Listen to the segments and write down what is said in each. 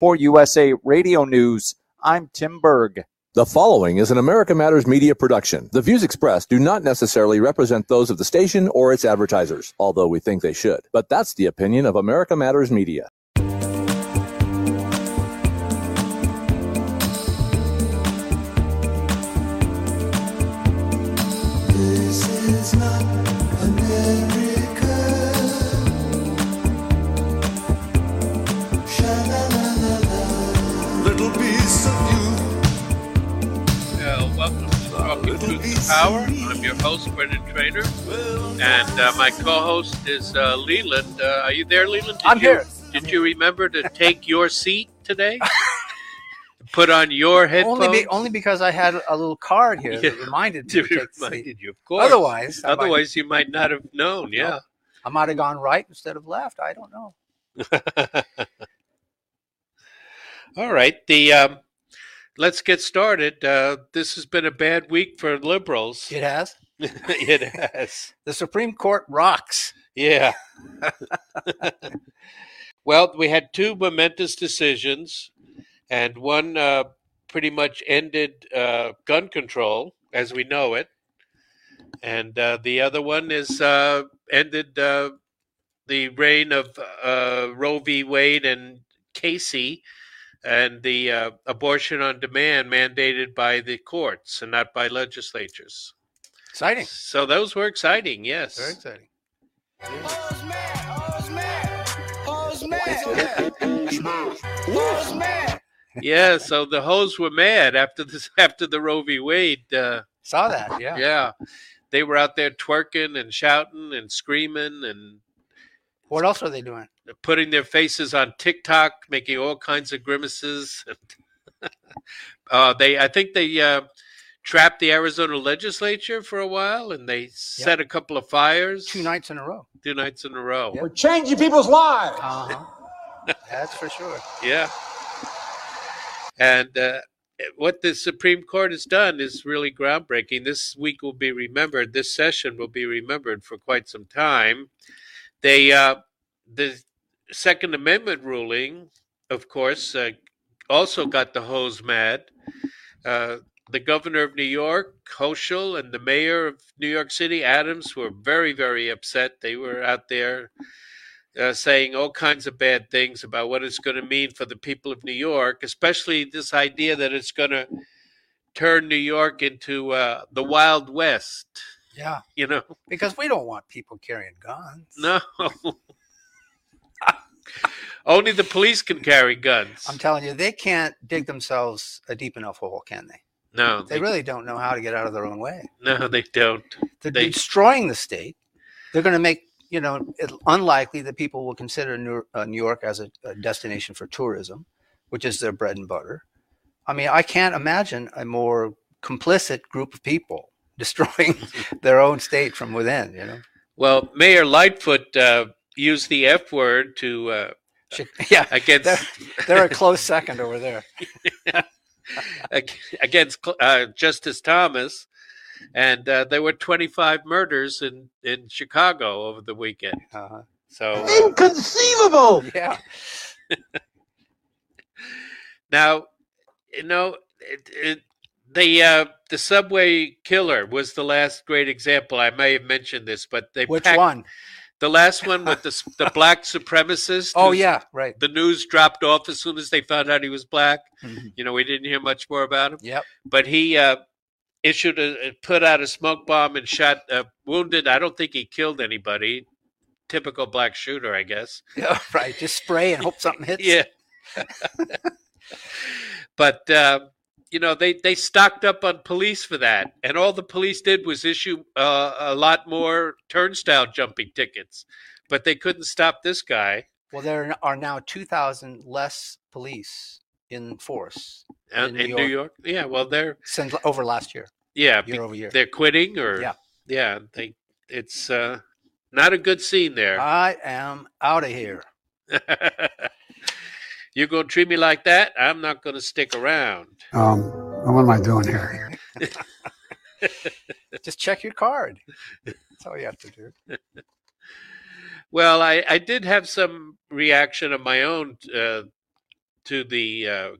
For USA Radio News, I'm Tim Berg. The following is an America Matters media production. The views expressed do not necessarily represent those of the station or its advertisers, although we think they should. But that's the opinion of America Matters Media. To Truth Power. I'm your host, Brendan Trainer, and uh, my co-host is uh, Leland. Uh, are you there, Leland? Did I'm you, here. Did you remember to take your seat today? Put on your headphones. Only, be, only because I had a little card here Yeah. that reminded me to to take the seat. reminded you, of course. Otherwise, I might- otherwise you might not have known. Yeah. I might have gone right instead of left. I don't know. All right. The um, let's get started. Uh, this has been a bad week for liberals. It has. it has. The Supreme Court rocks. Yeah. well, we had two momentous decisions, and one uh, pretty much ended uh, gun control as we know it, and uh, the other one is uh, ended uh, the reign of uh, Roe v. Wade and Casey. And the uh, abortion on demand mandated by the courts and not by legislatures. Exciting. So those were exciting, yes. Very exciting. Yeah, so the hoes were mad after this after the Roe v. Wade. Uh, Saw that. Yeah. yeah. they were out there twerking and shouting and screaming and What else are they doing? They're putting their faces on TikTok, making all kinds of grimaces. uh, they, I think they uh, trapped the Arizona legislature for a while, and they set a couple of fires. Two nights in a row. two nights in a row. Yep. We're changing people's lives. Uh-huh. That's for sure. Yeah. And uh, what the Supreme Court has done is really groundbreaking. This week will be remembered. This session will be remembered for quite some time. They, uh, the Second Amendment ruling, of course, uh, also got the hose mad. Uh, the governor of New York, Hochul, and the mayor of New York City, Adams, were very, very upset. They were out there uh, saying all kinds of bad things about what it's going to mean for the people of New York, especially this idea that it's going to turn New York into uh, the Wild West. Yeah. You know, Because we don't want people carrying guns. no. Only the police can carry guns. I'm telling you, they can't dig themselves a deep enough hole, can they? no, They really don't know how to get out of their own way. no, they don't. They're They- destroying the state. They're going to make you know it unlikely that people will consider New, uh, New York as a, a destination for tourism, which is their bread and butter. I mean, I can't imagine a more complicit group of people destroying their own state from within. You know, Well, Mayor Lightfoot uh, used the F word to uh, Chi- yeah, against they're, they're a close second over there. ag- against uh, Justice Thomas, and uh, there were 25 murders in in Chicago over the weekend. Uh-huh. So uh, Inconceivable. Yeah, now, you know, it, it, the uh, the subway killer was the last great example. I may have mentioned this, but they which one? The last one with the the black supremacist. Oh yeah, right. The news dropped off as soon as they found out he was black. Mhm. You know, we didn't hear much more about him. Yep. but he uh, issued a put out a smoke bomb and shot uh, wounded. I don't think he killed anybody. Typical black shooter, I guess. Yeah, right. Just spray and hope something hits. Yeah. but uh, you know they they stocked up on police for that, and all the police did was issue uh, a lot more turnstile jumping tickets. But they couldn't stop this guy. Well, there are now two thousand less police in force uh, In in, New New York. Yeah, well, they're since over last year, yeah year over year. they're quitting or Yeah. yeah they it's uh, not a good scene there. I am out of here. You're gonna treat me like that? I'm not gonna stick around. Um, what am I doing here? Just check your card. That's all you have to do. Well, I, I did have some reaction of my own uh, to the uh,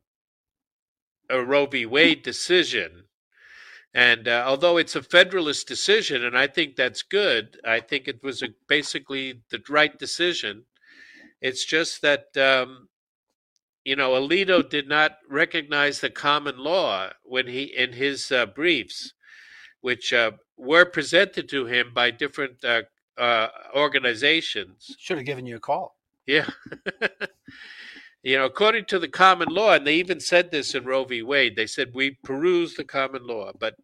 uh, Roe v. Wade decision. And uh, although it's a Federalist decision, and I think that's good, I think it was a, basically the right decision. It's just that, um, you know, Alito did not recognize the common law when he, in his uh, briefs, which uh, were presented to him by different uh, uh, organizations. Should have given you a call. Yeah. you know, according to the common law, and they even said this in Roe v. Wade, they said we perused the common law, but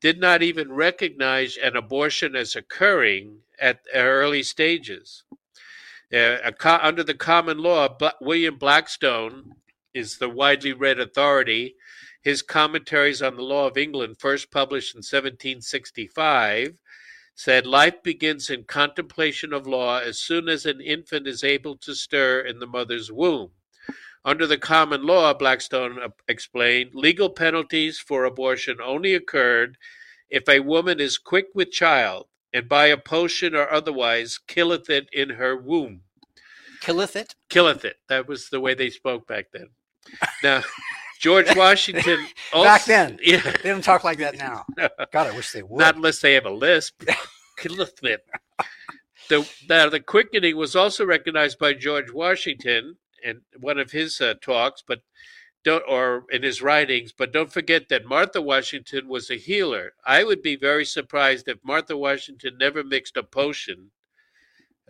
did not even recognize an abortion as occurring at early stages. Uh, under the common law, but William Blackstone is the widely read authority. His commentaries on the law of England, first published in 1765, said life begins in contemplation of law as soon as an infant is able to stir in the mother's womb. Under the common law, Blackstone explained, legal penalties for abortion only occurred if a woman is quick with child and by a potion or otherwise killeth it in her womb. Killeth it? Killeth it. That was the way they spoke back then. Now, George Washington also, Back then. yeah, They don't talk like that now. God, I wish they would. not unless they have a lisp. Killeth it. The, now, the quickening was also recognized by George Washington in one of his uh, talks, but don't, or in his writings. But don't forget that Martha Washington was a healer. I would be very surprised if Martha Washington never mixed a potion,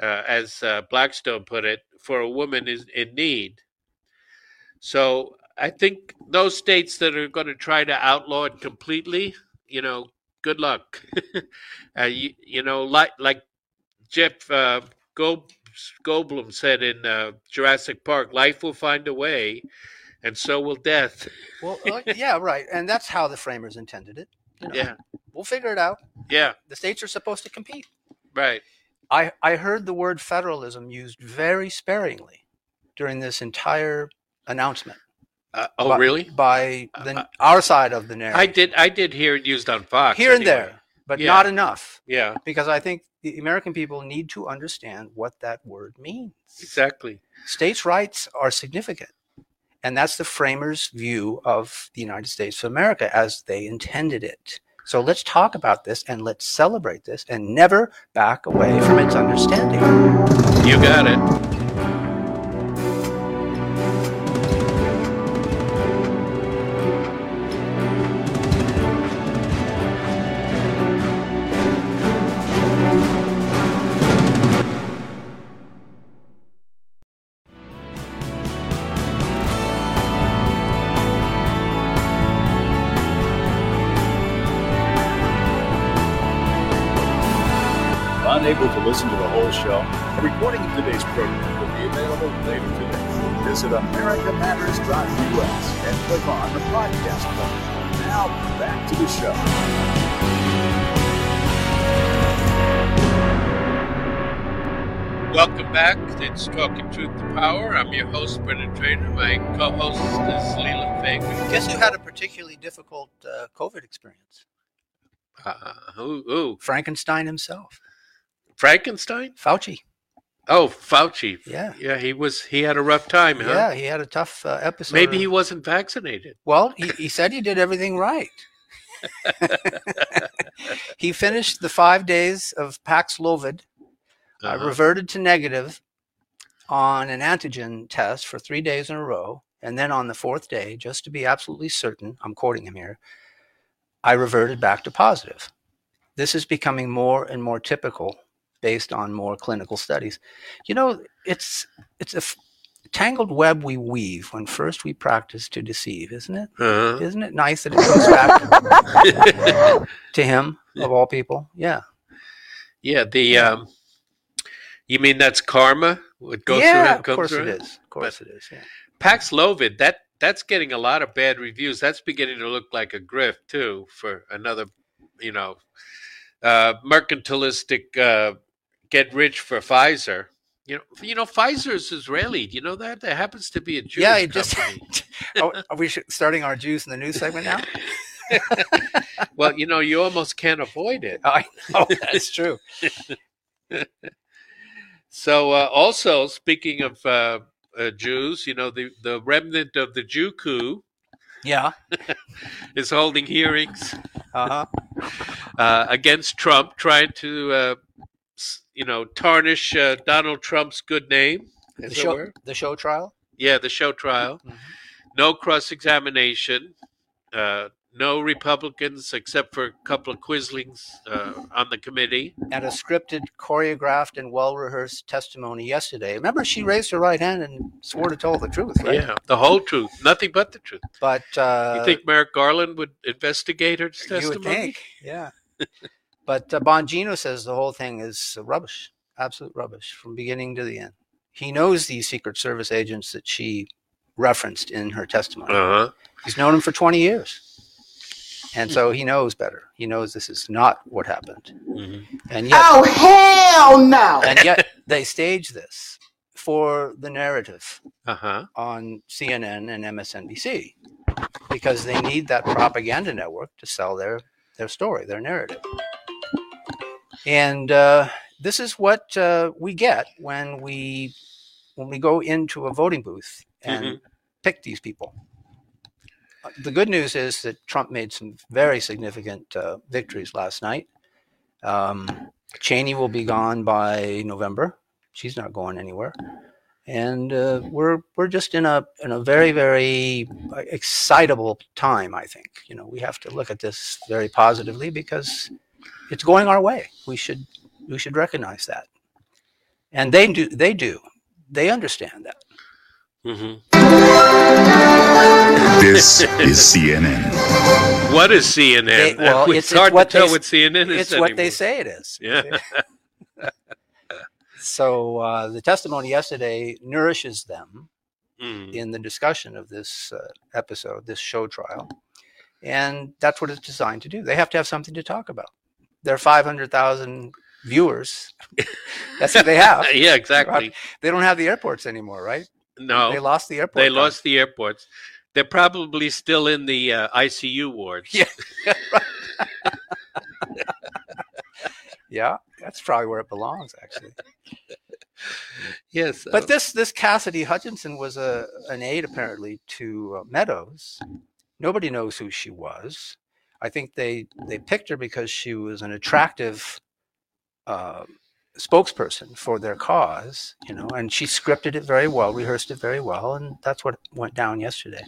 uh, as uh, Blackstone put it, for a woman is in need. So I think those states that are going to try to outlaw it completely, you know, good luck. uh, you, you know, like like Jeff uh, Go- Goldblum said in uh, Jurassic Park, life will find a way, and so will death. Well, uh, yeah, right. And that's how the framers intended it. You know, Yeah, We'll figure it out. yeah, The states are supposed to compete. right. I, I heard the word federalism used very sparingly during this entire announcement. Uh, oh, by, really? By the, Uh, our side of the narrative. I did. I did hear it used on Fox Here and there, but Yeah. not enough. Yeah, Because I think the American people need to understand what that word means. exactly. States' rights are significant. And that's the framers' view of the United States of America as they intended it. So let's talk about this and let's celebrate this and never back away from its understanding. You got it. americamatters.us and click on the podcast button. Now, back to the show. Welcome back. It's Talking Truth to Power. I'm your host, Brendan Trainer. My co-host is Leland Fagan. Guess who had a particularly difficult uh, COVID experience? Uh, who, who? Frankenstein himself, Frankenstein? Fauci. Oh, Fauci. Yeah. Yeah, he was. He had a rough time, huh? Yeah, he had a tough uh, episode. Maybe he wasn't vaccinated. Well, he, he said he did everything right. he finished the five days of Paxlovid. I Uh-huh. reverted to negative on an antigen test for three days in a row. And then on the fourth day, just to be absolutely certain, I'm quoting him here, I reverted back to positive. This is becoming more and more typical based on more clinical studies. You know, it's it's a f- tangled web we weave when first we practice to deceive, isn't it? Uh-huh. Isn't it nice that it goes back to him of all people? Yeah. yeah, the um, you mean that's karma? It goes yeah, through him, of course it him? is. Of course it is. Yeah. Paxlovid, that that's getting a lot of bad reviews. That's beginning to look like a grift too for another, you know, uh, mercantilistic uh, get rich for Pfizer. You know, you know, Pfizer's Israeli. Do you know that? There happens to be a Jewish yeah, it just. company. oh, are we starting our Jews in the news segment now? well, you know, you almost can't avoid it. I know that's true. So, uh, also speaking of uh, uh, Jews. You know, the the remnant of the Jew coup Yeah. is holding hearings Uh huh. uh, against Trump, trying to, uh, you know, tarnish uh, Donald Trump's good name. The show, were. the show trial. Yeah, the show trial. Mhm. No cross examination. Uh, no Republicans except for a couple of quislings uh, on the committee. and a scripted, choreographed, and well rehearsed testimony yesterday. Remember, she raised her right hand and swore to tell the truth, right? Yeah, the whole truth, nothing but the truth. But uh, you think Merrick Garland would investigate her testimony? you would think, yeah. but uh, Bongino says the whole thing is rubbish, absolute rubbish from beginning to the end. He knows these Secret Service agents that she referenced in her testimony. Uh huh. He's known them for 20 years. And so he knows better. He knows this is not what happened. Mm-hmm. And yet, Oh, hell no! and yet they stage this for the narrative Uh huh. on CNN and MSNBC because they need that propaganda network to sell their their story, their narrative. And uh, this is what uh, we get when we when we go into a voting booth and Mhm. pick these people. Uh, The good news is that Trump made some very significant uh, victories last night. Um, Cheney will be gone by November. She's not going anywhere and uh, we're we're just in a in a very very excitable time. I think you know we have to look at this very positively because it's going our way. We should we should recognize that, and they do they do they understand that. Mm-hmm. This is CNN. What is CNN? They- well, it's, it's- it's hard what to tell they- what CNN is. It's what they say it is. Yeah. So uh, the testimony yesterday nourishes them Mm. in the discussion of this uh, episode, this show trial. And that's what it's designed to do. They have to have something to talk about. Their 500,000 viewers, that's what they have. yeah, exactly. They don't have the airports anymore, right? No, They lost the airport. they lost the airports. They're probably still in the uh, ICU wards. Yeah. Yeah, that's probably where it belongs, actually. Yes. But uh, this this Cassidy Hutchinson was a an aide apparently to uh, Meadows. Nobody knows who she was. I think they they picked her because she was an attractive uh, spokesperson for their cause, you know, and she scripted it very well, rehearsed it very well, and that's what went down yesterday.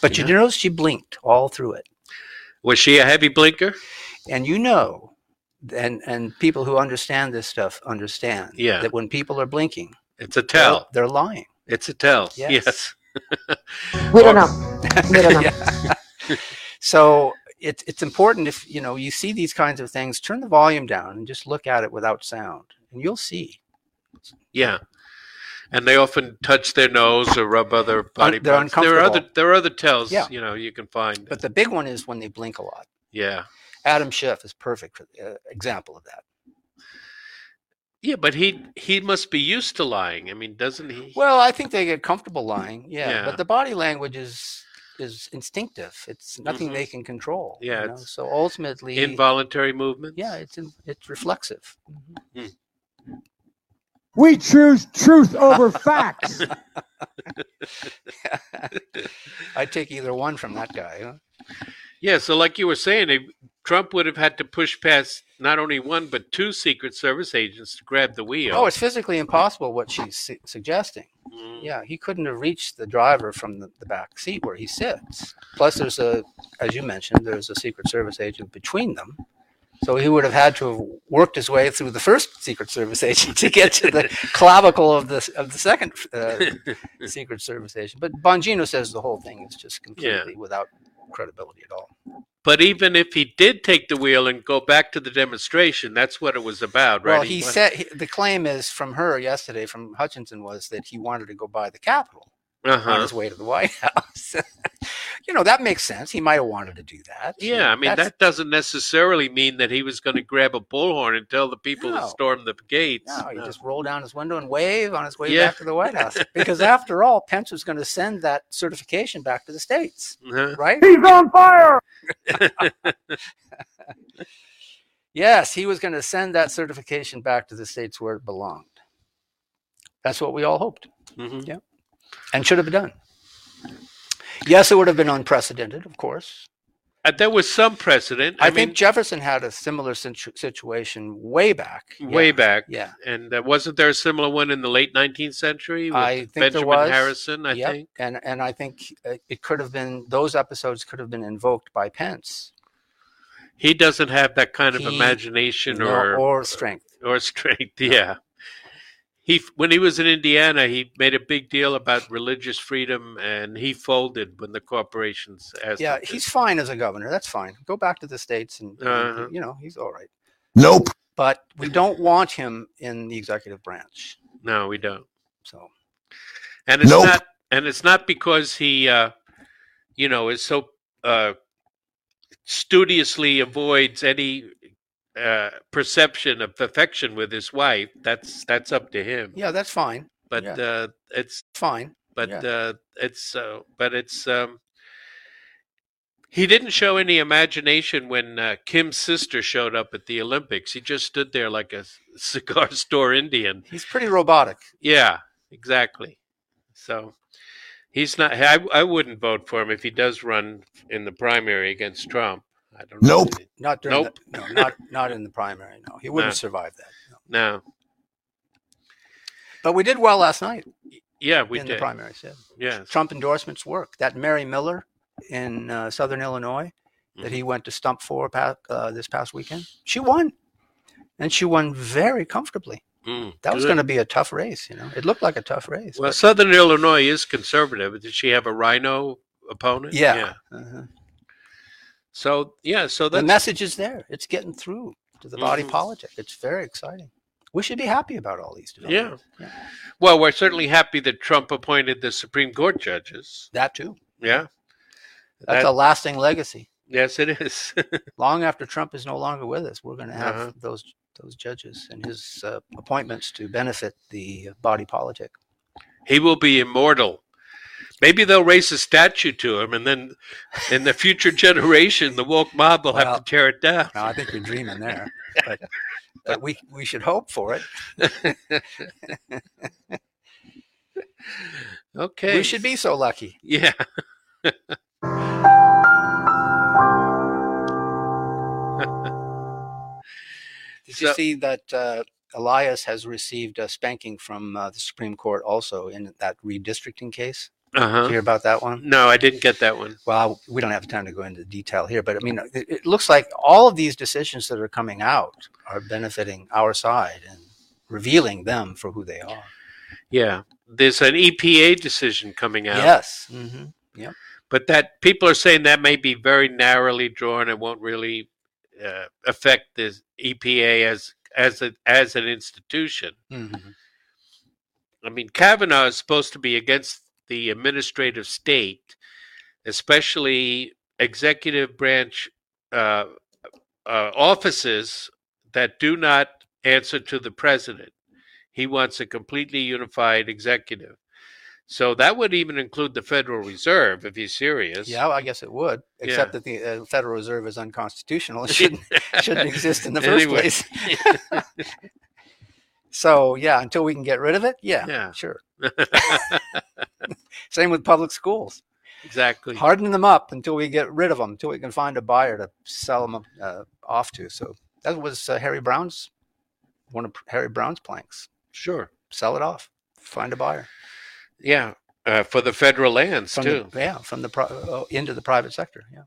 But you Yeah. notice she blinked all through it, was she a heavy blinker? and you know. And and people who understand this stuff understand Yeah. that when people are blinking, It's a they're, tell. they're lying. It's a tell. Yes. Yes. We don't know. We don't know. Yeah. so it's it's important if you know you see these kinds of things, turn the volume down and just look at it without sound, and you'll see. Yeah. And they often touch their nose or rub other body they're parts. There are other there are other tells, Yeah. you know, you can find. But the big one is when they blink a lot. yeah. Adam Schiff is perfect for uh, example of that. Yeah, but he he must be used to lying. I mean, doesn't he? Well, I think they get comfortable lying, yeah, Yeah. but the body language is is instinctive. It's nothing Mhm. they can control. you Yeah, know? so ultimately, Involuntary movement. yeah, it's in, it's reflexive. We choose truth over facts. I'd take either one from that guy. Huh? Yeah, so like you were saying, Trump would have had to push past not only one but two Secret Service agents to grab the wheel. Oh, it's physically impossible what she's su- suggesting. Mm. Yeah, he couldn't have reached the driver from the, the back seat where he sits. Plus, there's a, as you mentioned, there's a Secret Service agent between them. So he would have had to have worked his way through the first Secret Service agent to get to the clavicle of the of the second uh, Secret Service agent. But Bongino says the whole thing is just completely without credibility at all. But even if he did take the wheel and go back to the demonstration, that's what it was about, right? Well, he said he, the claim is from her yesterday, from Hutchinson, was that he wanted to go by the Capitol. On uh-huh. his way to the White House. you know, that makes sense. He might have wanted to do that. You Yeah, know, I mean that doesn't necessarily mean that he was going to grab a bullhorn and tell the people No. to storm the gates. No, he No. just rolled down his window and wave on his way Yeah. back to the White House. because after all, Pence was going to send that certification back to the states, Uh-huh. right? He's on fire. Yes, he was going to send that certification back to the states where it belonged. That's what we all hoped. Mhm. Yeah. And should have been done. Yes, it would have been unprecedented, of course. Uh, there was some precedent. I, I, think Jefferson had a similar situ- situation way back. way Yeah, back. Yeah. And uh, wasn't there a similar one in the late 19th century with I think there Benjamin was. Harrison? I Yep. think. And and I think uh, it could have been those episodes could have been invoked by Pence He doesn't have that kind of He- imagination No, or or strength. or strength. Yeah. He when he was in Indiana, he made a big deal about religious freedom, and he folded when the corporations asked. Yeah, him he's fine as a governor. That's fine. Go back to the states and, and, Uh-huh. you know he's all right. Nope. But we don't want him in the executive branch. no, we don't. So and it's Nope. not and it's not because he uh you know is so uh studiously avoids any uh perception of affection with his wife that's that's up to him yeah, that's fine. but yeah. uh it's Fine. but Yeah. uh it's uh but it's um he didn't show any imagination when uh, Kim's sister showed up at the Olympics. He just stood there like a cigar store Indian. He's pretty robotic. Yeah, exactly. So he's not. I, I wouldn't vote for him if he does run in the primary against Trump. I don't. know. Nope. Not during Nope. the, no, not not in the primary. No, he wouldn't No. survive that. No. No. But we did well last night Yeah, we did. in did. the primaries. Yeah. Yes. Trump endorsements work. That Mary Miller in uh, Southern Illinois that Mm-hmm. he went to stump for pa- uh, this past weekend, she won, and she won very comfortably. Mm, That was going to be a tough race. You know, it looked like a tough race. Well, but- Southern Illinois is conservative. Did she have a rhino opponent? yeah. Uh-huh. So yeah, so The message is there. It's getting through to the body Mhm. politic. It's very exciting. We should be happy about all these developments. Yeah. well, we're certainly happy that Trump appointed the Supreme Court judges. That too. Yeah. That's That- a lasting legacy. Yes, it is. Long after Trump is no longer with us, we're going to have Uh-huh. those those judges and his uh, appointments to benefit the body politic. he will be immortal. Maybe they'll raise a statue to him, and then in the future generation, the woke mob will have to tear it down. Now, I think you're dreaming there, but but we we should hope for it. Okay. We should be so lucky. Yeah. Did you see that uh, Elias has received a spanking from uh, the Supreme Court also in that redistricting case? Uh Did you huh. hear about that one? No, I didn't get that one. Well, we don't have time to go into detail here, but I mean, it, it looks like all of these decisions that are coming out are benefiting our side and revealing them for who they are. Yeah. There's an EPA decision coming out. Yes. hmm But that people are saying that may be very narrowly drawn and won't really uh, affect the EPA as as a, as an institution. hmm I mean, Kavanaugh is supposed to be against the administrative state, especially executive branch uh, uh, offices that do not answer to the president. He wants a completely unified executive. So that would even include the Federal Reserve if he's serious. Yeah, I guess it would, except Yeah. that the uh, Federal Reserve is unconstitutional. It shouldn't shouldn't exist in the first place. So yeah, until we can get rid of it, yeah, Yeah. sure. Same with public schools. exactly. Harden them up until we get rid of them, until we can find a buyer to sell them uh, off to. So that was uh, Harry Browne's one of Harry Browne's planks. Sure. Sell it off, find a buyer. Yeah. Uh, for the federal lands From too. the, yeah, from the pri- uh, into the private sector. Yeah,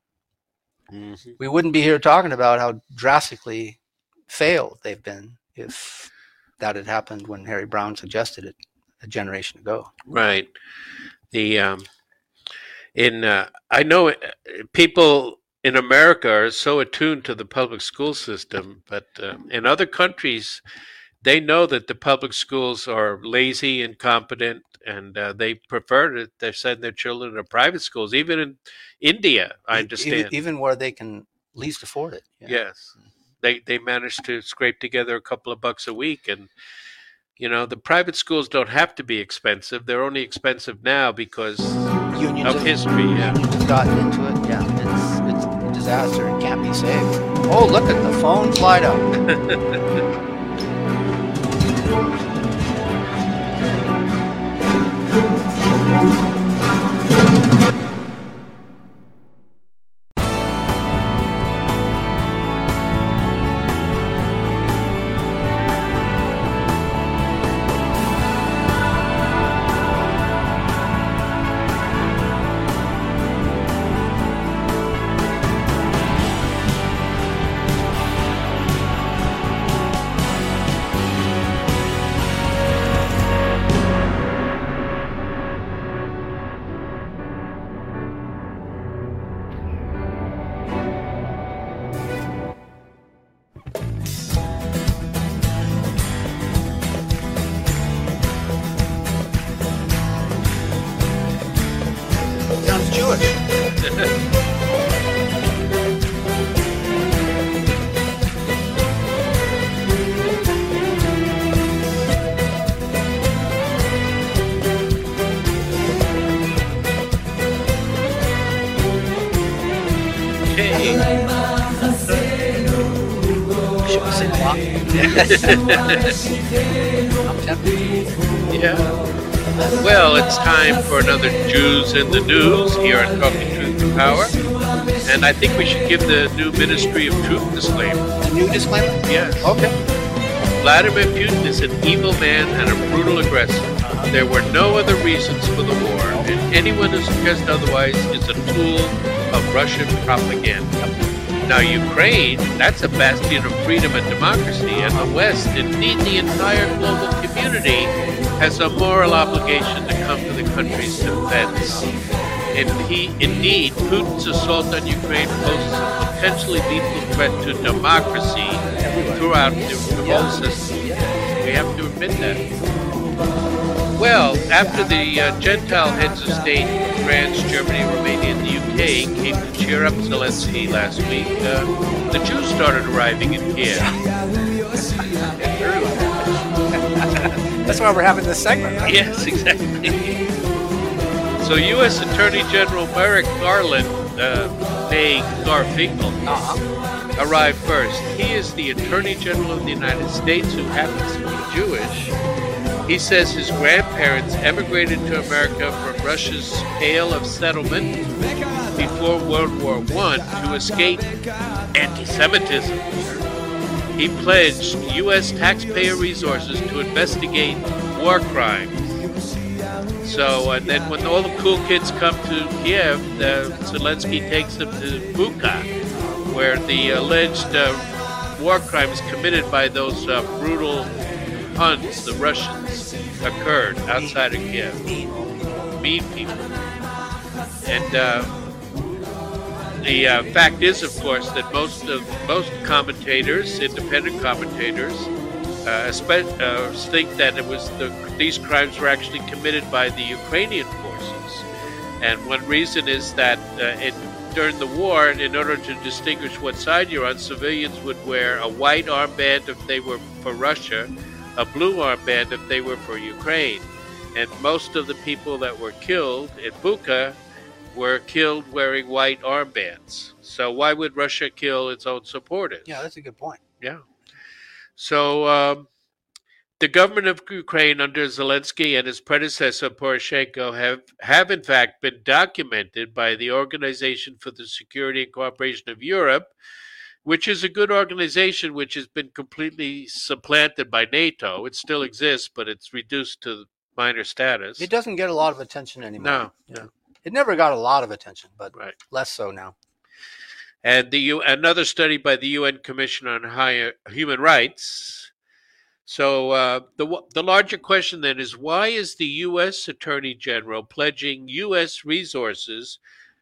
Mhm. we wouldn't be here talking about how drastically failed they've been if that had happened when Harry Browne suggested it a generation ago. Right. The um, in uh, I know uh, people in America are so attuned to the public school system, but uh, in other countries, they know that the public schools are lazy, and incompetent, and uh, they prefer to they send their children to private schools. Even in India, I understand. even, even where they can least afford it. Yeah. Yes. They they manage to scrape together a couple of bucks a week and you know, the private schools don't have to be expensive. They're only expensive now because Unions of have- history, yeah. unions have gotten into it. Yeah, it's it's a disaster. It can't be saved. Oh, look at the phones light up. Sounds Jewish. Should we sing along? I'm. Yeah. Well, it's time for another Jews in the News here on Talking Truth to Power. And I think we should give the new Ministry of Truth disclaimer. A new disclaimer? Yes. Okay. Vladimir Putin is an evil man and a brutal aggressor. There were no other reasons for the war, and anyone who suggests otherwise is a tool of Russian propaganda. Now, Ukraine, that's a bastion of freedom and democracy, and the West, indeed the entire global community, has a moral obligation to come to the country's defense. And he, indeed, Putin's assault on Ukraine poses a potentially lethal threat to democracy throughout the, the whole system. We have to admit that. Well, after the uh, Gentile heads of state, France, Germany, Romania, and the UK came to cheer up Zelensky last week, uh, the Jews started arriving in Kiev. That's why we're having this segment, right? Yes, exactly. So, U.S. Attorney General Merrick Garland, uh, nay Garfinkel, Uh-huh. arrived first. He is the Attorney General of the United States who happens to be Jewish. He says his grandparents emigrated to America from Russia's Pale of Settlement before World War I to escape anti Semitism. He pledged U.S. taxpayer resources to investigate war crimes. So, and then when all the cool kids come to Kiev, uh, Zelensky takes them to Bucha, where the alleged uh, war crimes committed by those uh, brutal Huns, the Russians, occurred outside of Kiev. Mean people. And uh, the uh, fact is, of course, that most of most commentators, independent commentators, uh, uh, think that it was the, these crimes were actually committed by the Ukrainian forces. And one reason is that uh, it, during the war, in order to distinguish what side you're on, civilians would wear a white armband if they were for Russia, a blue armband if they were for Ukraine. And most of the people that were killed in Bucha were killed wearing white armbands. So why would Russia kill its own supporters? Yeah, that's a good point. Yeah. So um, the government of Ukraine under Zelensky and his predecessor Poroshenko have, have in fact been documented by the Organization for the Security and Cooperation of Europe, which is a good organization which has been completely supplanted by NATO. It still exists, but it's reduced to minor status. It doesn't get a lot of attention anymore. No, no. It never got a lot of attention, but Right. less so now. And the U- another study by the UN Commission on Higher Human Rights. So uh, the the larger question then is why is the U.S. Attorney General pledging U.S. resources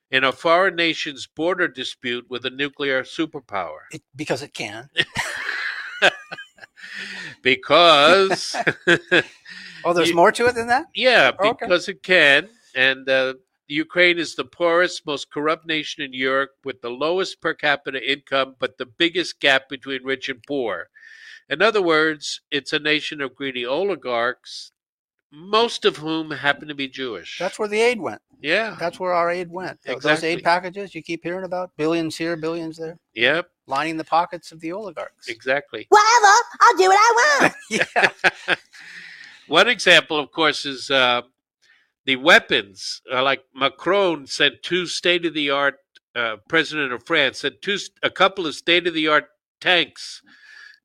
in a foreign nation's border dispute with a nuclear superpower? It, because it can. Because Oh, there's You- more to it than that? yeah, Okay. because it can, and uh, Ukraine is the poorest, most corrupt nation in Europe with the lowest per capita income, but the biggest gap between rich and poor. In other words, it's a nation of greedy oligarchs, most of whom happen to be Jewish. That's where the aid went. yeah, That's where our aid went. Th- Those Exactly. aid packages you keep hearing about, billions here, billions there, yep, lining the pockets of the oligarchs. exactly. Whatever. I'll do what I want. yeah. One example, of course, is uh, the weapons, uh, like Macron sent two state of the art, uh, president of France sent two, a couple of state of the art tanks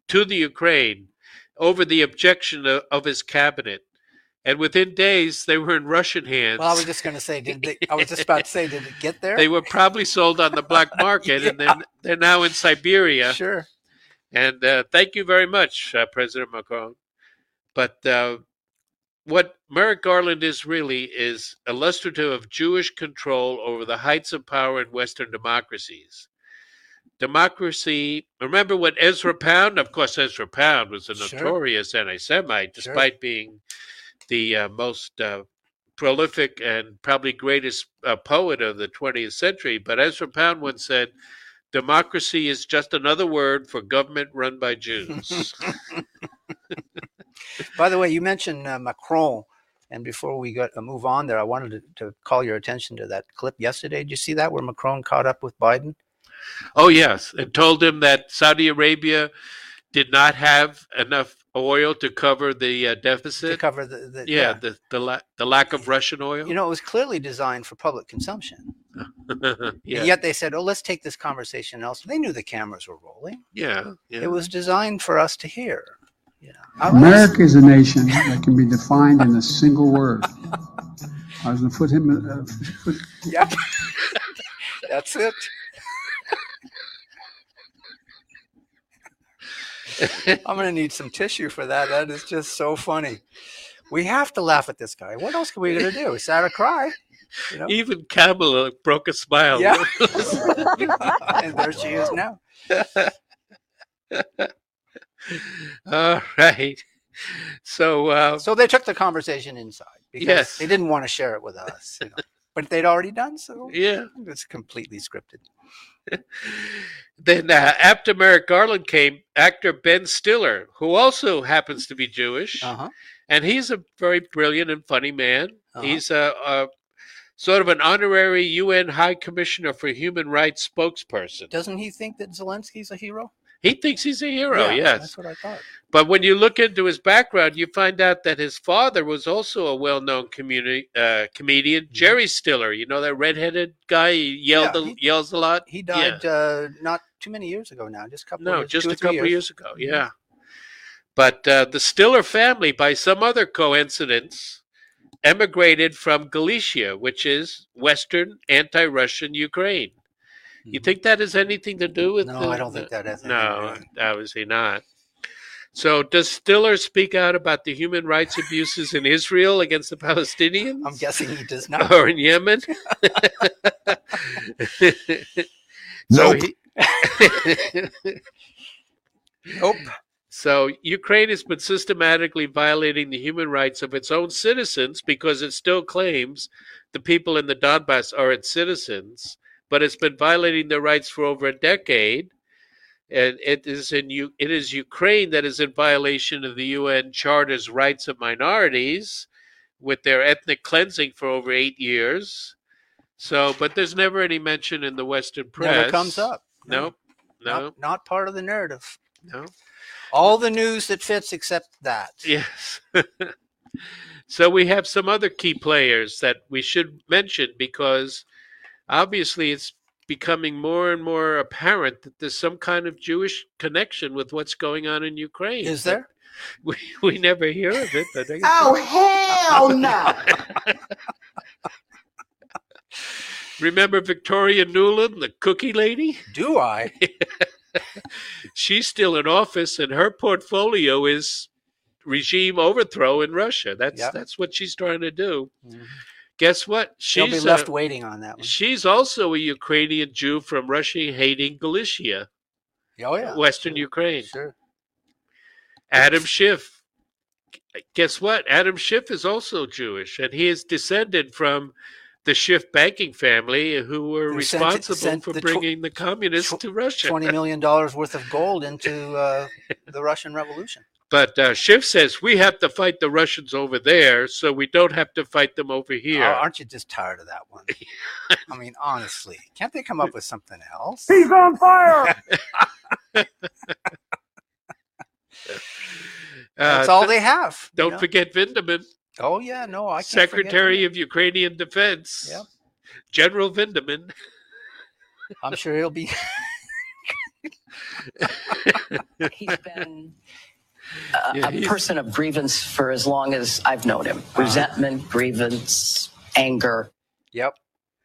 to the Ukraine over the objection of, of his cabinet. And within days, they were in Russian hands. Well, I was just going to say, did they, I was just about to say, did it get there? they were probably sold on the black market, and then they're now in Siberia. Sure. And uh, thank you very much, uh, President Macron. But uh, what Merrick Garland is really is illustrative of Jewish control over the heights of power in Western democracies. Democracy, remember what Ezra Pound, of course, Ezra Pound was a Sure. notorious anti Semite, Sure. despite being the uh, most uh, prolific and probably greatest uh, poet of the 20th century. But Ezra Pound once said, Democracy is just another word for government run by Jews. By the way, you mentioned uh, Macron, and before we got uh, move on there, I wanted to, to call your attention to that clip yesterday. Did you see that where Macron caught up with Biden? oh, yes. And told him that Saudi Arabia did not have enough oil to cover the uh, To deficit. cover the, the yeah, The, the, la- the lack of Russian oil. You know, it was clearly designed for public consumption. yeah. And yet they said, "Oh, let's take this conversation else." They knew the cameras were rolling. yeah. Yeah. It was designed for us to hear. You know, I- America is a nation that can be defined in a single word. I was going to put him. Uh, put, Yep. That's it. I'm going to need some tissue for that. That is just so funny. We have to laugh at this guy. What else are we going to do? Is that a cry. You know? Even Kamala broke a smile. Yeah. and there she is now. All right. So, uh, So they took the conversation inside because Yes. they didn't want to share it with us. You know? but they'd already done so. yeah. It's completely scripted. Then, uh, after Merrick Garland came, actor Ben Stiller, who also happens to be Jewish, Uh huh. and he's a very brilliant and funny man. Uh-huh. He's a, a sort of an honorary UN High Commissioner for Human Rights spokesperson. Doesn't he think that Zelensky's a hero? He thinks he's a hero, Yeah, yes. That's what I thought. But when you look into his background, you find out that his father was also a well-known community uh, comedian, Jerry Stiller. You know that redheaded guy? He yelled, Mm-hmm. Yeah, a- yells a lot. He died uh, not too many years ago now, just a couple No, of just a couple years. ago. Yeah. But uh, the Stiller family, by some other coincidence, emigrated from Galicia, which is Western anti-Russian Ukraine. You mm-hmm. think that has anything to do with? No, the- I don't think that has No, to obviously not. So, does Stiller speak out about the human rights abuses in Israel against the Palestinians? I'm guessing he does not. or in Yemen? Nope. he- Nope. So Ukraine has been systematically violating the human rights of its own citizens because it still claims the people in the Donbass are its citizens, but it's been violating their rights for over a decade. And it is in U- it is Ukraine that is in violation of the UN Charter's rights of minorities with their ethnic cleansing for over eight years. So, but there's never any mention in the Western press. Never comes up. Nope. No. Not, not part of the narrative. No. All the news that fits except that. Yes. so we have some other key players that we should mention because obviously it's becoming more and more apparent that there's some kind of Jewish connection with what's going on in Ukraine. Is there? We, we never hear of it, but Oh, hell no. remember Victoria Nuland, the cookie lady? Do I? She's still in office, and her portfolio is regime overthrow in Russia. That's Yep. that's what she's trying to do. Mm-hmm. Guess what? She'll be She's left uh, waiting on that one. She's also a Ukrainian Jew from Russia hating Galicia, Oh yeah. Western Ukraine. Sure. Adam Schiff. Guess what? Adam Schiff is also Jewish, and he is descended from the Schiff banking family who were Who sent- responsible sent for the tw- bringing the communists tw- to Russia. Twenty million dollars worth of gold into uh, the Russian Revolution. But uh, Schiff says we have to fight the Russians over there, so we don't have to fight them over here. Oh, aren't you just tired of that one? I mean, honestly, can't they come up with something else? He's on fire. Uh, That's all they have. Don't know? forget Vindman. Oh yeah, no, I can't Secretary of Ukrainian Defense, Yep. General Vindman. I'm sure he'll be. He's been a, Yeah, a person of grievance for as long as I've known him. Uh-huh. Resentment, grievance, anger. Yep.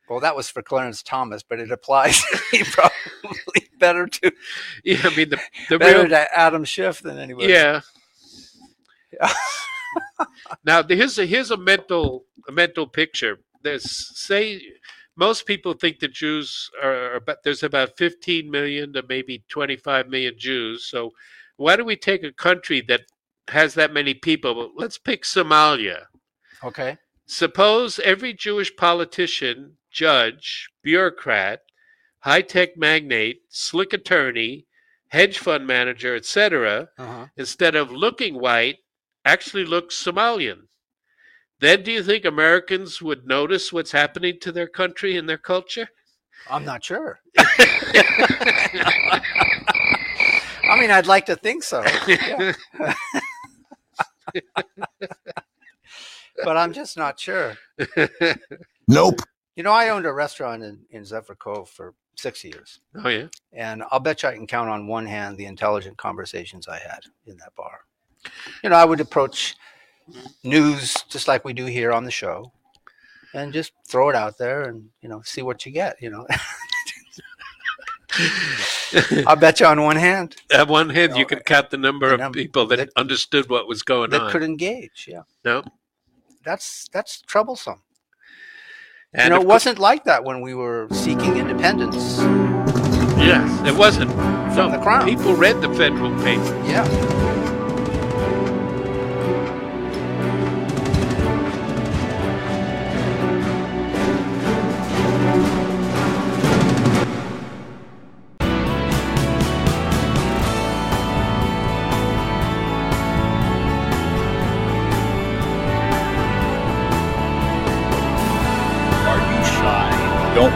Well, that was for Clarence Thomas, but it applies probably better to Yeah, I mean the the better real to Adam Schiff than anybody. yeah. now here's a here's a mental a mental picture. There's say most people think the Jews are about there's about 15 million to maybe 25 million Jews. So why do we take a country that has that many people? Let's pick Somalia. Okay. Suppose every Jewish politician, judge, bureaucrat, high tech magnate, slick attorney, hedge fund manager, etc., Uh-huh. instead of looking white, actually looks Somalian. Then do you think Americans would notice what's happening to their country and their culture? I'm not sure. I mean, I'd like to think so. Yeah. but I'm just not sure. Nope. You know, I owned a restaurant in, in Zephyr Cove for six years. oh yeah. And I'll bet you I can count on one hand the intelligent conversations I had in that bar. You know, I would approach news just like we do here on the show and just throw it out there and, you know, see what you get, you know. I'll bet you on one hand At one hand, you oh, No, can count the number the of number people that, that- understood what was going that on. That could engage. Yeah. no, That's that's troublesome. and you know, it wasn't like that when we were seeking independence. Yes, it wasn't. From the crown. People read the federal paper. Yeah.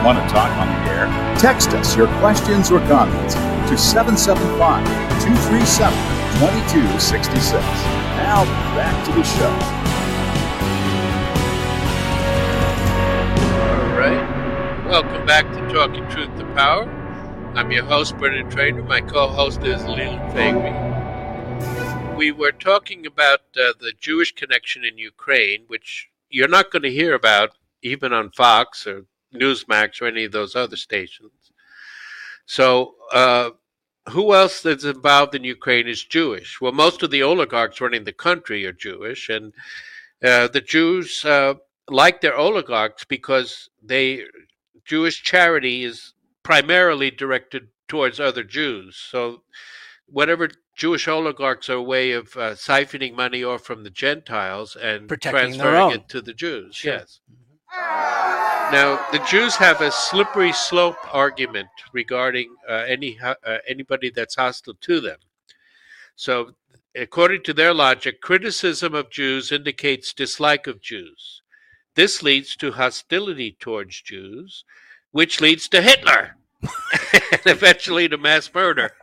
Want to talk on the air? Text us your questions or comments to 775 237 2266. Now back to the show. All right. Welcome back to Talking Truth to Power. I'm your host, Brendan Trainer. My co host is Leland Fagbee. We were talking about uh, the Jewish connection in Ukraine, which you're not going to hear about even on Fox or Newsmax or any of those other stations. So, uh, who else that's involved in Ukraine is Jewish? Well, most of the oligarchs running the country are Jewish, and uh, the Jews uh, like their oligarchs because they Jewish charity is primarily directed towards other Jews. So, whatever Jewish oligarchs are a way of uh, siphoning money off from the Gentiles and Protecting transferring it to the Jews. Sure. Yes. Now, the Jews have a slippery slope argument regarding uh, any uh, anybody that's hostile to them. So, according to their logic, criticism of Jews indicates dislike of Jews. This leads to hostility towards Jews, which leads to Hitler and eventually to mass murder.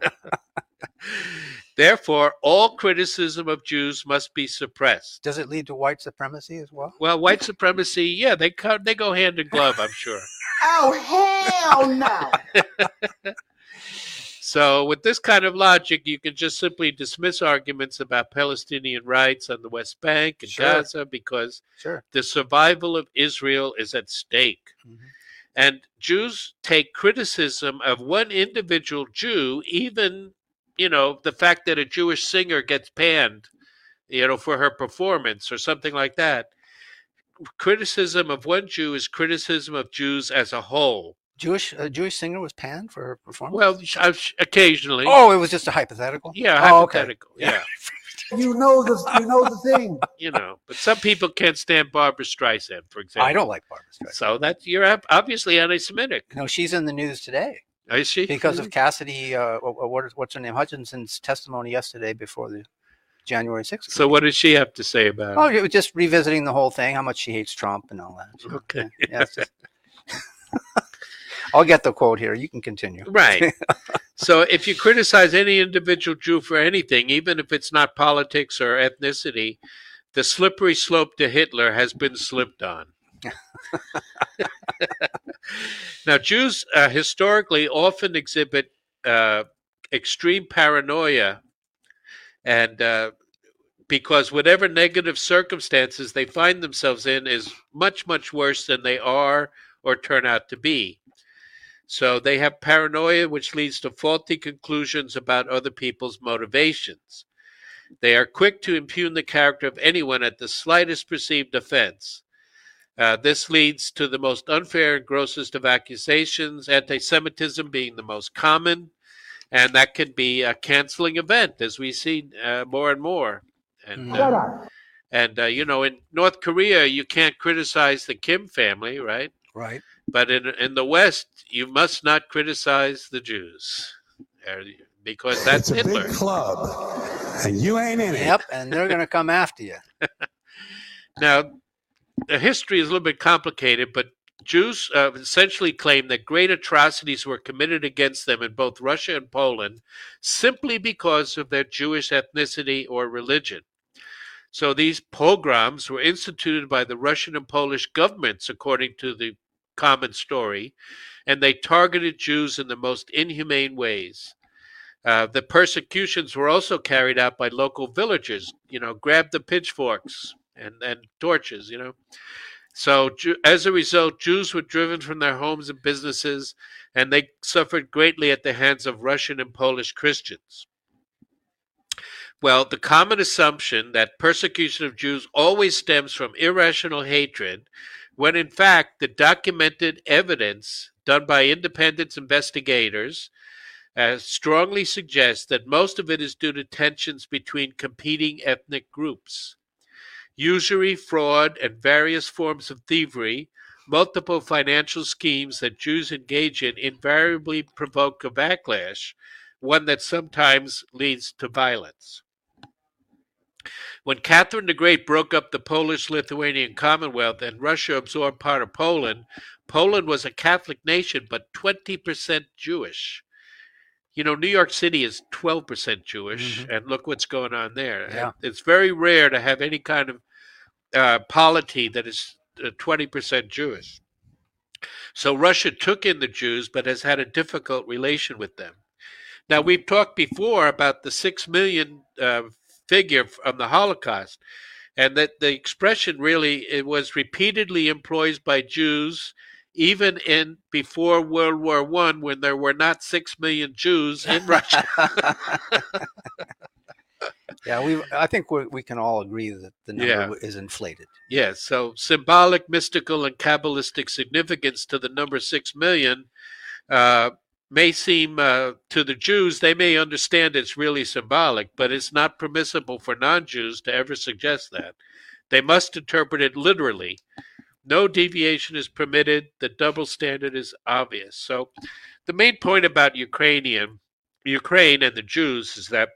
Therefore, all criticism of Jews must be suppressed. Does it lead to white supremacy as well? Well, white supremacy, yeah, they co- they go hand in glove, I'm sure. Oh, hell no. So, with this kind of logic, you can just simply dismiss arguments about Palestinian rights on the West Bank and Sure. Gaza because Sure. the survival of Israel is at stake. Mhm. And Jews take criticism of one individual Jew, even, you know, the fact that a Jewish singer gets panned, you know, for her performance or something like that. Criticism of one Jew is criticism of Jews as a whole. Jewish a Jewish singer was panned for her performance. Well, sh- uh, sh- occasionally. oh, it was just a hypothetical. Yeah, Oh, okay. Yeah. You know the you know the thing. you know, but some people can't stand Barbra Streisand, for example. I don't like Barbra Streisand. So that you're obviously anti-Semitic, No, she's in the news today is she? because of Cassidy. Uh, wh- what is, her name? Hutchinson's testimony yesterday before the January 6th. So what did she have to say about Oh, it? Oh, just revisiting the whole thing, how much she hates Trump and all that. So, Okay. yeah, just- I'll get the quote here. You can continue. Right. so if you criticize any individual Jew for anything, even if it's not politics or ethnicity, the slippery slope to Hitler has been slipped on. Now, Jews uh, historically often exhibit uh, extreme paranoia, and uh, because whatever negative circumstances they find themselves in is much, much worse than they are or turn out to be. So they have paranoia, which leads to faulty conclusions about other people's motivations. They are quick to impugn the character of anyone at the slightest perceived offense. Uh, this leads to the most unfair and grossest of accusations, anti Semitism being the most common, and that can be a canceling event, as we see uh, more and more. And, uh, and uh, you know, in North Korea, you can't criticize the Kim family, right? Right. But in in the West, you must not criticize the Jews, uh, because that's it's a Hitler. big club, and you ain't in it. Yep, and they're going to come after you. Now, the history is a little bit complicated, but Jews uh, essentially claim that great atrocities were committed against them in both Russia and Poland simply because of their Jewish ethnicity or religion. So these pogroms were instituted by the Russian and Polish governments, according to the common story, and they targeted Jews in the most inhumane ways. Uh, the persecutions were also carried out by local villagers. You know, grab the pitchforks and, and torches. You know, so as a result, Jews were driven from their homes and businesses, and they suffered greatly at the hands of Russian and Polish Christians. Well, the common assumption that persecution of Jews always stems from irrational hatred, when in fact the documented evidence done by independent investigators uh, strongly suggests that most of it is due to tensions between competing ethnic groups. Usury, fraud, and various forms of thievery, multiple financial schemes that Jews engage in invariably provoke a backlash, one that sometimes leads to violence. When Catherine the Great broke up the Polish Lithuanian Commonwealth and Russia absorbed part of Poland, Poland was a Catholic nation but 20% Jewish. You know, New York City is 12% Jewish, and look what's going on there. Yeah. It's very rare to have any kind of uh, polity that is uh, 20% Jewish. So Russia took in the Jews, but has had a difficult relation with them. Now, we've talked before about the six million uh, figure from the Holocaust, and that the expression really it was repeatedly employed by Jews, even in before World War One, when there were not six million Jews in Russia. Yeah, we. I think we we can all agree that the number Yeah. is inflated. Yes, so symbolic, mystical, and Kabbalistic significance to the number six million uh, may seem uh, to the Jews, they may understand it's really symbolic, but it's not permissible for non Jews to ever suggest that. They must interpret it literally. No deviation is permitted. The double standard is obvious. So, the main point about Ukrainian, Ukraine and the Jews is that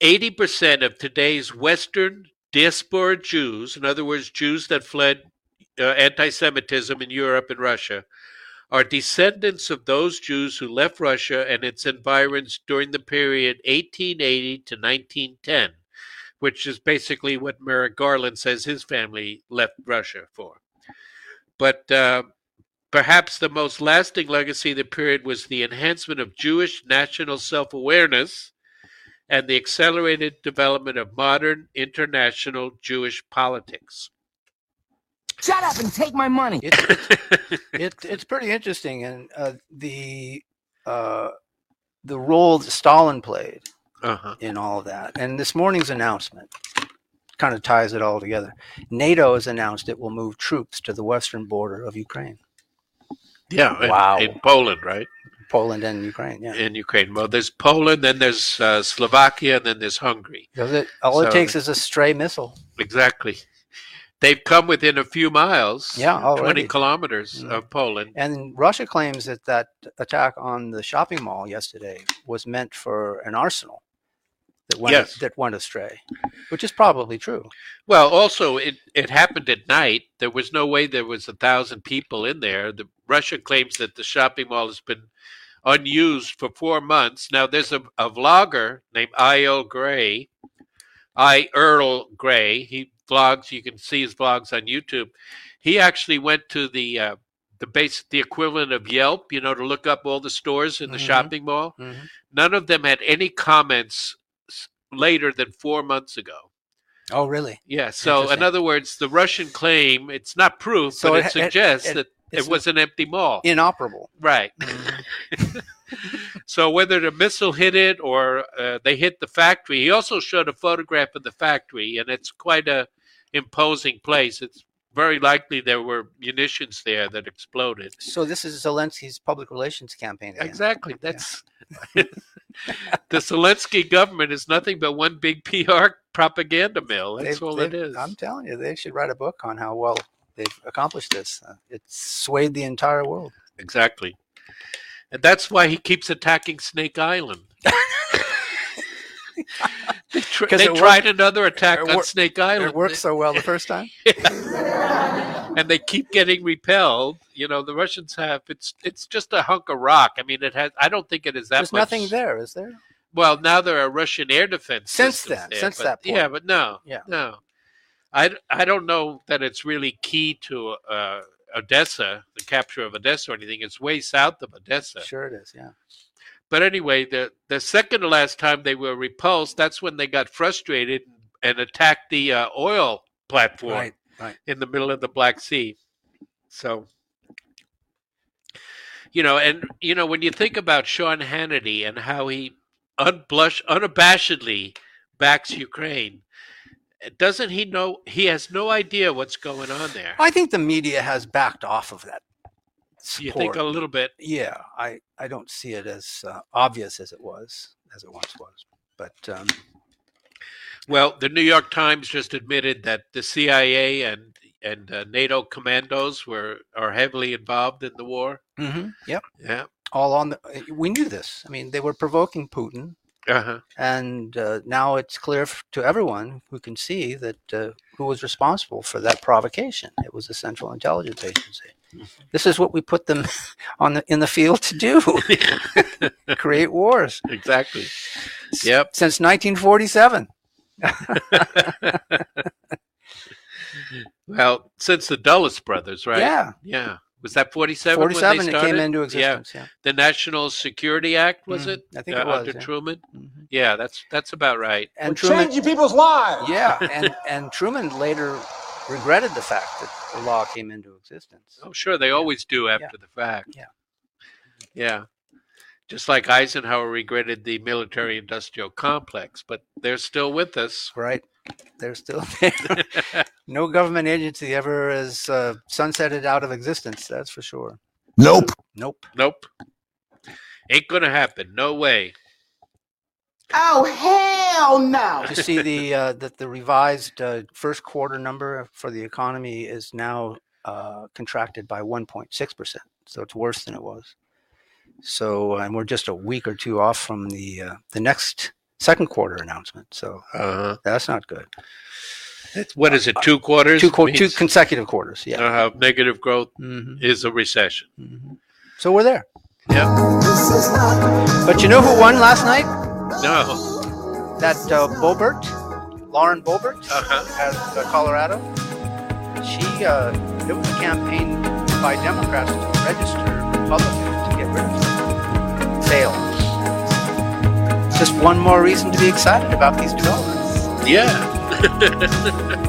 80% of today's Western diaspora Jews, in other words, Jews that fled uh, anti Semitism in Europe and Russia, are descendants of those Jews who left Russia and its environs during the period 1880 to 1910, which is basically what Merrick Garland says his family left Russia for. But uh, perhaps the most lasting legacy of the period was the enhancement of Jewish national self awareness and the accelerated development of modern international Jewish politics. Shut up and take my money. It, it, it, it's pretty interesting, and uh, the uh, the role that Stalin played Uh-huh. in all of that, and this morning's announcement kind of ties it all together. NATO has announced it will move troops to the western border of Ukraine, Yeah, in- Wow. in Poland, right? Poland and Ukraine. Yeah, In Ukraine. Well, there's Poland, then there's uh, Slovakia, and then there's Hungary. Does it, all it takes is a stray missile. Exactly. They've come within a few miles, Yeah, 20 kilometers Mm. of Poland. And Russia claims that that attack on the shopping mall yesterday was meant for an arsenal that went Yes. that went astray, which is probably true. Well, also, it, it happened at night. There was no way there was a thousand people in there. The Russia claims that the shopping mall has been unused for four months. Now, there's a, a vlogger named I.L. Gray. I Earl Gray. He vlogs. You can see his vlogs on YouTube. He actually went to the uh, the base, the equivalent of Yelp, you know, to look up all the stores in the Mhm. shopping mall. Mhm. None of them had any comments later than four months ago. Oh, really? Yeah. So, in other words, the Russian claim it's not proof, So but it- it, suggests it- that it was an empty mall. Inoperable. Right. so whether the missile hit it or uh, they hit the factory, he also showed a photograph of the factory, and it's quite a imposing place. It's very likely there were munitions there that exploded. So this is Zelensky's public relations campaign. Again. Exactly. That's the Zelensky government is nothing but one big PR propaganda mill. That's They've- all it they've- is. I'm telling you, they should write a book on how well they've accomplished this. Uh, it's swayed the entire world. Exactly. And that's why he keeps attacking Snake Island. they tr- they tried worked- another attack on wor- Snake Island. It worked so well the first time. and they keep getting repelled. You know, the Russians have it's it's just a hunk of rock. I mean, it has. I don't think it is that There's much. nothing there, is there? Well, now there are Russian air defense Since then, there, since but- that point. Yeah, but no, Yeah. no. I, I don't know that it's really key to uh, Odessa, the capture of Odessa or anything. It's way south of Odessa. Sure it is. Yeah. But anyway, the the second to last time they were repulsed, that's when they got frustrated and attacked the uh, oil platform Right. Right. in the middle of the Black Sea. So, you know, and you know, when you think about Sean Hannity and how he unblush, unabashedly backs Ukraine, doesn't he know? He has no idea what's going on there. I think the media has backed off of that. You think a little bit? Yeah, I, I don't see it as uh, obvious as it was, as it once was. But um, Well, the New York Times just admitted that the CIA and and uh, NATO commandos were are heavily involved in the war. mhm, yep, Yeah. all on the. We knew this. I mean, they were provoking Putin, Uh-huh. and uh, now it's clear to everyone who can see that uh, who was responsible for that provocation. It was the Central Intelligence Agency. This is what we put them on the in the field to do: create wars. Exactly. Yep. Since 1947. Well, since the Dulles brothers, right? Yeah. Yeah. Was that 47? 47 when it came into existence, yeah. The National Security Act, was Mm, it? I think it Uh, was, Under yeah. Truman? Yeah, that's that's about right. and Truman, people's lives. yeah, and and Truman later regretted the fact that the law came into existence. Oh, sure. They always do after the fact. Yeah. Yeah. Just like Eisenhower regretted the military industrial complex, but they're still with us. Right. They're still there. no government agency ever is uh, sunsetted out of existence. That's for sure. Nope. Nope. Nope. Ain't going to happen. No way. Oh hell no! You see the uh, that the revised uh, first quarter number for the economy is now uh, contracted by 1.6 percent. So it's worse than it was. So and we're just a week or two off from the uh, the next second quarter announcement. So Uh-huh. that's not good. It's, what is it? Two quarters? Two qu- two consecutive quarters. Yeah. uh, negative growth Mhm. is a recession. So we're there. Yeah. But you know who won last night? No. That uh, Boebert, Lauren Boebert, Uh-huh. of uh, Colorado. She uh, it was a campaign by Democrats to register Republicans to get rid of them. Failed. Just one more reason to be excited about these developments. Yeah.